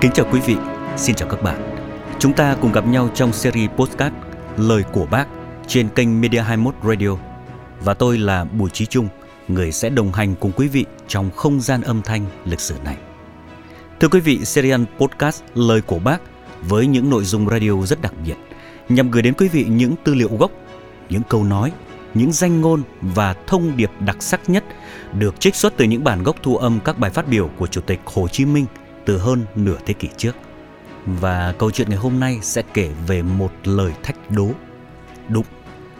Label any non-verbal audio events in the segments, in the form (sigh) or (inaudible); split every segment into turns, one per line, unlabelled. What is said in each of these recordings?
Kính chào quý vị, xin chào các bạn. Chúng ta cùng gặp nhau trong series podcast Lời của Bác trên kênh Media 21 Radio. Và tôi là Bùi Trí Trung, người sẽ đồng hành cùng quý vị trong không gian âm thanh lịch sử này. Thưa quý vị, series podcast Lời của Bác với những nội dung radio rất đặc biệt nhằm gửi đến quý vị những tư liệu gốc, những câu nói, những danh ngôn và thông điệp đặc sắc nhất được trích xuất từ những bản gốc thu âm các bài phát biểu của Chủ tịch Hồ Chí Minh từ hơn nửa thế kỷ trước. Và câu chuyện ngày hôm nay sẽ kể về một lời thách đố. Đúng,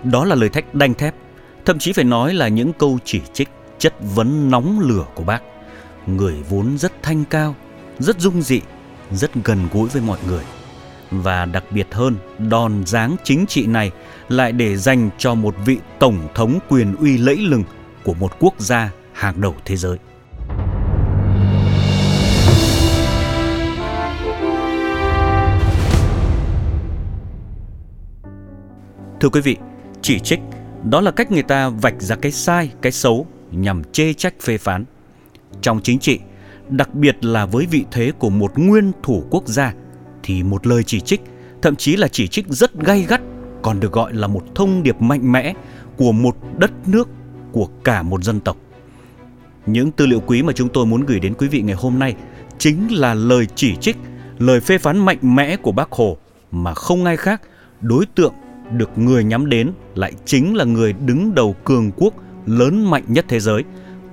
đó là lời thách đanh thép, thậm chí phải nói là những câu chỉ trích, chất vấn nóng lửa của bác. Người vốn rất thanh cao, rất dung dị, rất gần gũi với mọi người. Và đặc biệt hơn, đòn dáng chính trị này lại để dành cho một vị tổng thống quyền uy lẫy lừng của một quốc gia hàng đầu thế giới. Thưa quý vị, chỉ trích đó là cách người ta vạch ra cái sai, cái xấu nhằm chê trách phê phán. Trong chính trị, đặc biệt là với vị thế của một nguyên thủ quốc gia thì một lời chỉ trích, thậm chí là chỉ trích rất gay gắt còn được gọi là một thông điệp mạnh mẽ của một đất nước, của cả một dân tộc. Những tư liệu quý mà chúng tôi muốn gửi đến quý vị ngày hôm nay chính là lời chỉ trích, lời phê phán mạnh mẽ của Bác Hồ mà không ai khác đối tượng được người nhắm đến lại chính là người đứng đầu cường quốc lớn mạnh nhất thế giới,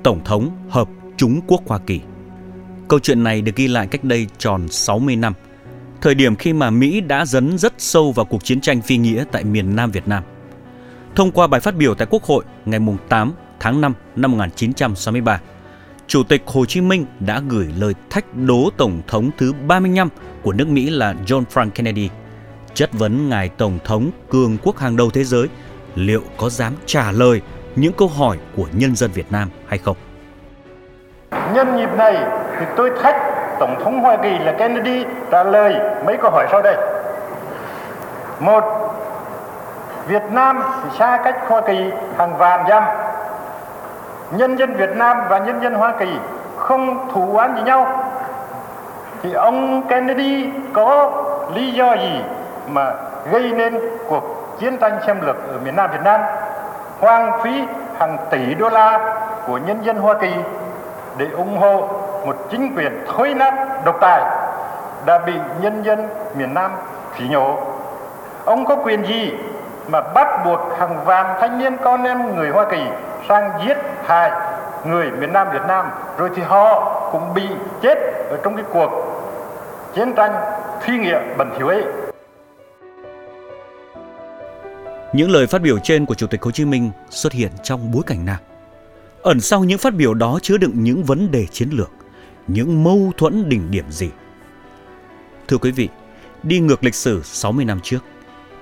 Tổng thống Hợp Trung Quốc Hoa Kỳ. Câu chuyện này được ghi lại cách đây tròn 60 năm, thời điểm khi mà Mỹ đã dấn rất sâu vào cuộc chiến tranh phi nghĩa tại miền Nam Việt Nam. Thông qua bài phát biểu tại Quốc hội ngày 8 tháng 5 năm 1963, Chủ tịch Hồ Chí Minh đã gửi lời thách đố Tổng thống thứ 35 của nước Mỹ là John Frank Kennedy – chất vấn ngài tổng thống cường quốc hàng đầu thế giới liệu có dám trả lời những câu hỏi của nhân dân Việt Nam hay không.
Nhân dịp này thì tôi thách Tổng thống Hoa Kỳ là Kennedy trả lời mấy câu hỏi sau đây. Một, Việt Nam thì xa cách Hoa Kỳ hàng vạn dặm. Nhân dân Việt Nam và nhân dân Hoa Kỳ không thù oán gì nhau. Thì ông Kennedy có lý do gì mà gây nên cuộc chiến tranh xâm lược ở miền Nam Việt Nam, hoang phí hàng tỷ đô la của nhân dân Hoa Kỳ để ủng hộ một chính quyền thối nát độc tài đã bị nhân dân miền Nam phỉ nhổ. Ông có quyền gì mà bắt buộc hàng vạn thanh niên, con em người Hoa Kỳ sang giết hại người miền Nam Việt Nam rồi thì họ cũng bị chết ở trong cái cuộc chiến tranh phi nghĩa bẩn thỉu ấy.
Những lời phát biểu trên của Chủ tịch Hồ Chí Minh xuất hiện trong bối cảnh nào? Ẩn sau những phát biểu đó chứa đựng những vấn đề chiến lược, những mâu thuẫn đỉnh điểm gì? Thưa quý vị, đi ngược lịch sử 60 năm trước,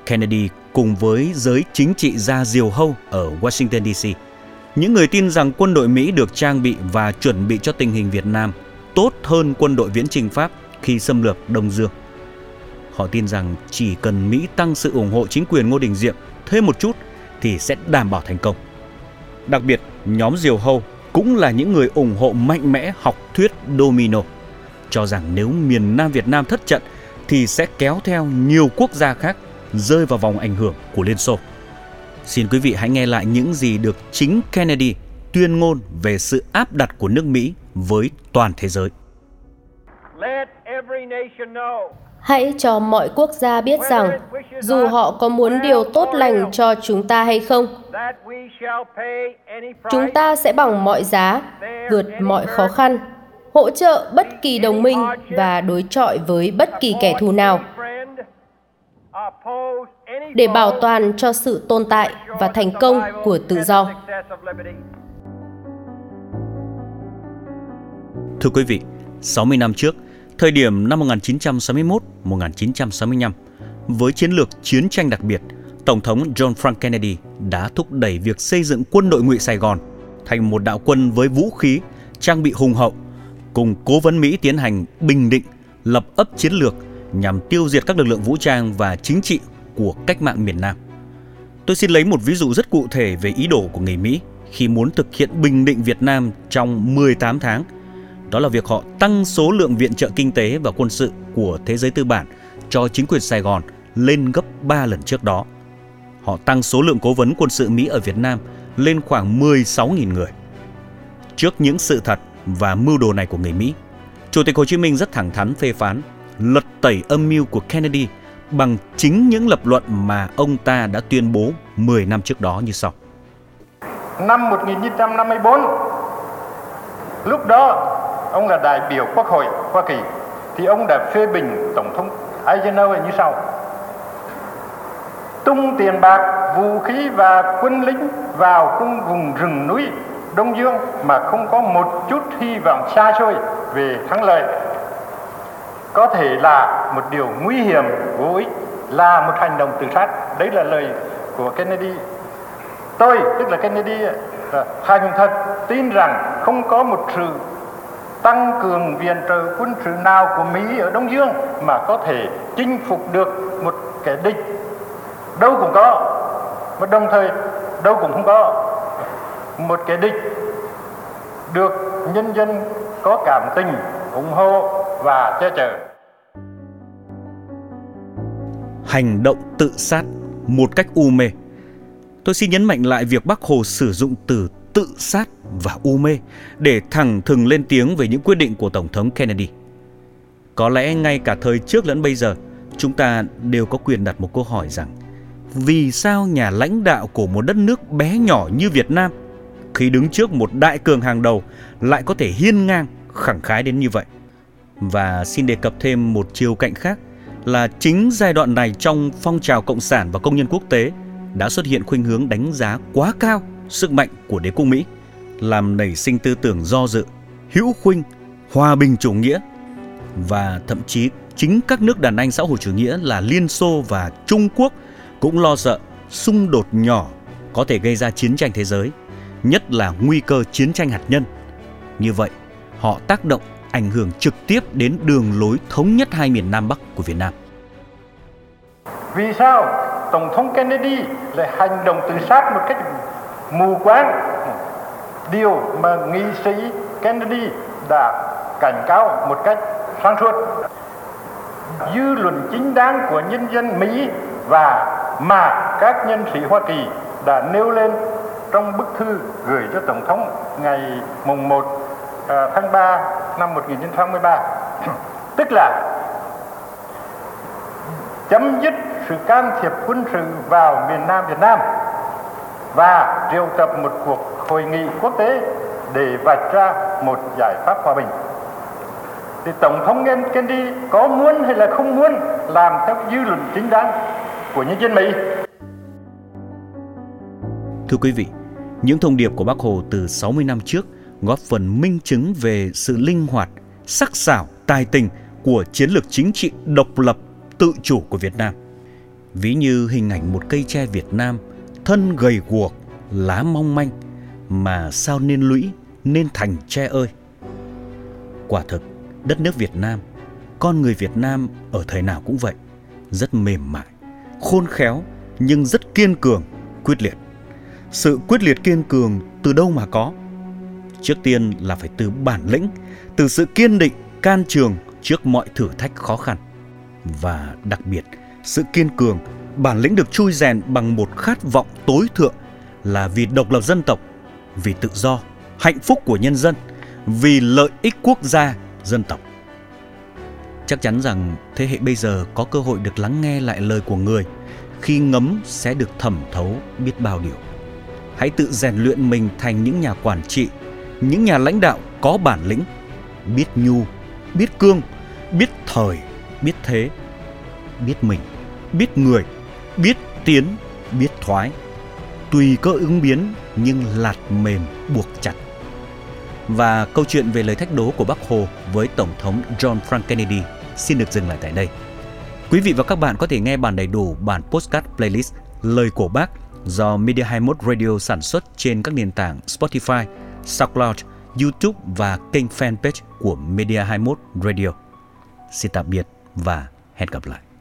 Kennedy cùng với giới chính trị gia diều hâu ở Washington DC, những người tin rằng quân đội Mỹ được trang bị và chuẩn bị cho tình hình Việt Nam tốt hơn quân đội viễn trình Pháp khi xâm lược Đông Dương. Họ tin rằng chỉ cần Mỹ tăng sự ủng hộ chính quyền Ngô Đình Diệm thêm một chút thì sẽ đảm bảo thành công. Đặc biệt, nhóm Diều Hâu cũng là những người ủng hộ mạnh mẽ học thuyết domino, cho rằng nếu miền Nam Việt Nam thất trận thì sẽ kéo theo nhiều quốc gia khác rơi vào vòng ảnh hưởng của Liên Xô. Xin quý vị hãy nghe lại những gì được chính Kennedy tuyên ngôn về sự áp đặt của nước Mỹ với toàn thế giới.
Let every nation know
Hãy cho mọi quốc gia biết rằng dù họ có muốn điều tốt lành cho chúng ta hay không, chúng ta sẽ bằng mọi giá vượt mọi khó khăn, hỗ trợ bất kỳ đồng minh và đối chọi với bất kỳ kẻ thù nào để bảo toàn cho sự tồn tại và thành công của tự do.
Thưa quý vị, 60 năm trước, Thời điểm năm 1961-1965, với chiến lược chiến tranh đặc biệt, Tổng thống John Frank Kennedy đã thúc đẩy việc xây dựng quân đội ngụy Sài Gòn thành một đạo quân với vũ khí, trang bị hùng hậu, cùng cố vấn Mỹ tiến hành bình định, lập ấp chiến lược nhằm tiêu diệt các lực lượng vũ trang và chính trị của cách mạng miền Nam. Tôi xin lấy một ví dụ rất cụ thể về ý đồ của người Mỹ khi muốn thực hiện bình định Việt Nam trong 18 tháng – đó là việc họ tăng số lượng viện trợ kinh tế và quân sự của thế giới tư bản cho chính quyền Sài Gòn lên gấp 3 lần trước đó. Họ tăng số lượng cố vấn quân sự Mỹ ở Việt Nam lên khoảng 16.000 người. Trước những sự thật và mưu đồ này của người Mỹ, Chủ tịch Hồ Chí Minh rất thẳng thắn phê phán, lật tẩy âm mưu của Kennedy bằng chính những lập luận mà ông ta đã tuyên bố 10 năm trước đó như sau.
Năm 1954, lúc đó ông là đại biểu Quốc hội Hoa Kỳ, thì ông đã phê bình Tổng thống Eisenhower như sau. Tung tiền bạc, vũ khí và quân lính vào cung vùng rừng núi Đông Dương mà không có một chút hy vọng xa xôi về thắng lợi. Có thể là một điều nguy hiểm vô ích là một hành động tự sát. Đấy là lời của Kennedy. Tôi tức là Kennedy à, hành thật tin rằng không có một sự tăng cường viện trợ quân sự nào của Mỹ ở Đông Dương mà có thể chinh phục được một kẻ địch? Đâu cũng có, mà đồng thời đâu cũng không có. Một kẻ địch được nhân dân có cảm tình, ủng hộ và che chở.
Hành động tự sát một cách u mê. Tôi xin nhấn mạnh lại việc bác hồ sử dụng từ tự sát và u mê để thẳng thừng lên tiếng về những quyết định của tổng thống kennedy có lẽ ngay cả thời trước lẫn bây giờ chúng ta đều có quyền đặt một câu hỏi rằng vì sao nhà lãnh đạo của một đất nước bé nhỏ như Việt Nam khi đứng trước một đại cường hàng đầu lại có thể hiên ngang, khẳng khái đến như vậy. Và xin đề cập thêm một chiều cạnh khác là chính giai đoạn này trong phong trào cộng sản và công nhân quốc tế đã xuất hiện khuynh hướng đánh giá quá cao sức mạnh của đế quốc Mỹ, làm nảy sinh tư tưởng do dự, hữu khuynh, hòa bình chủ nghĩa và thậm chí chính các nước đàn anh xã hội chủ nghĩa là Liên Xô và Trung Quốc cũng lo sợ xung đột nhỏ có thể gây ra chiến tranh thế giới, nhất là nguy cơ chiến tranh hạt nhân. Như vậy, họ tác động ảnh hưởng trực tiếp đến đường lối thống nhất hai miền Nam Bắc của Việt Nam.
Vì sao Tổng thống Kennedy lại hành động tự sát một cách mù quáng? Điều mà nghị sĩ Kennedy đã cảnh cáo một cách sáng suốt. Dư luận chính đáng của nhân dân Mỹ và mà các nhân sĩ Hoa Kỳ đã nêu lên trong bức thư gửi cho Tổng thống ngày mùng 1 à, tháng 3 năm 1963. (coughs) Tức là chấm dứt sự can thiệp quân sự vào miền Nam Việt Nam và triệu tập một cuộc hội nghị quốc tế để vạch ra một giải pháp hòa bình. Thì Tổng thống Kennedy có muốn hay là không muốn làm theo dư luận chính đáng của nhân dân Mỹ.
Thưa quý vị, những thông điệp của Bác Hồ từ 60 năm trước góp phần minh chứng về sự linh hoạt, sắc sảo, tài tình của chiến lược chính trị độc lập, tự chủ của Việt Nam. Ví như hình ảnh một cây tre Việt Nam, thân gầy guộc, lá mong manh, mà sao nên lũy, nên thành tre ơi. Quả thực, đất nước Việt Nam, con người Việt Nam ở thời nào cũng vậy, rất mềm mại, khôn khéo nhưng rất kiên cường, quyết liệt. Sự quyết liệt kiên cường từ đâu mà có? Trước tiên là phải từ bản lĩnh, từ sự kiên định, can trường trước mọi thử thách khó khăn. Và đặc biệt, sự kiên cường, bản lĩnh được chui rèn bằng một khát vọng tối thượng là vì độc lập dân tộc, vì tự do, hạnh phúc của nhân dân, vì lợi ích quốc gia, dân tộc. Chắc chắn rằng thế hệ bây giờ có cơ hội được lắng nghe lại lời của người, khi ngấm sẽ được thẩm thấu biết bao điều. Hãy tự rèn luyện mình thành những nhà quản trị, những nhà lãnh đạo có bản lĩnh, biết nhu, biết cương, biết thời, biết thế, biết mình, biết người, biết tiến, biết thoái. Tùy cơ ứng biến nhưng lạt mềm buộc chặt. Và câu chuyện về lời thách đố của Bác Hồ với Tổng thống John Frank Kennedy xin được dừng lại tại đây. Quý vị và các bạn có thể nghe bản đầy đủ bản postcard playlist Lời của Bác do Media 21 Radio sản xuất trên các nền tảng Spotify, SoundCloud, YouTube và kênh fanpage của Media 21 Radio. Xin tạm biệt và hẹn gặp lại.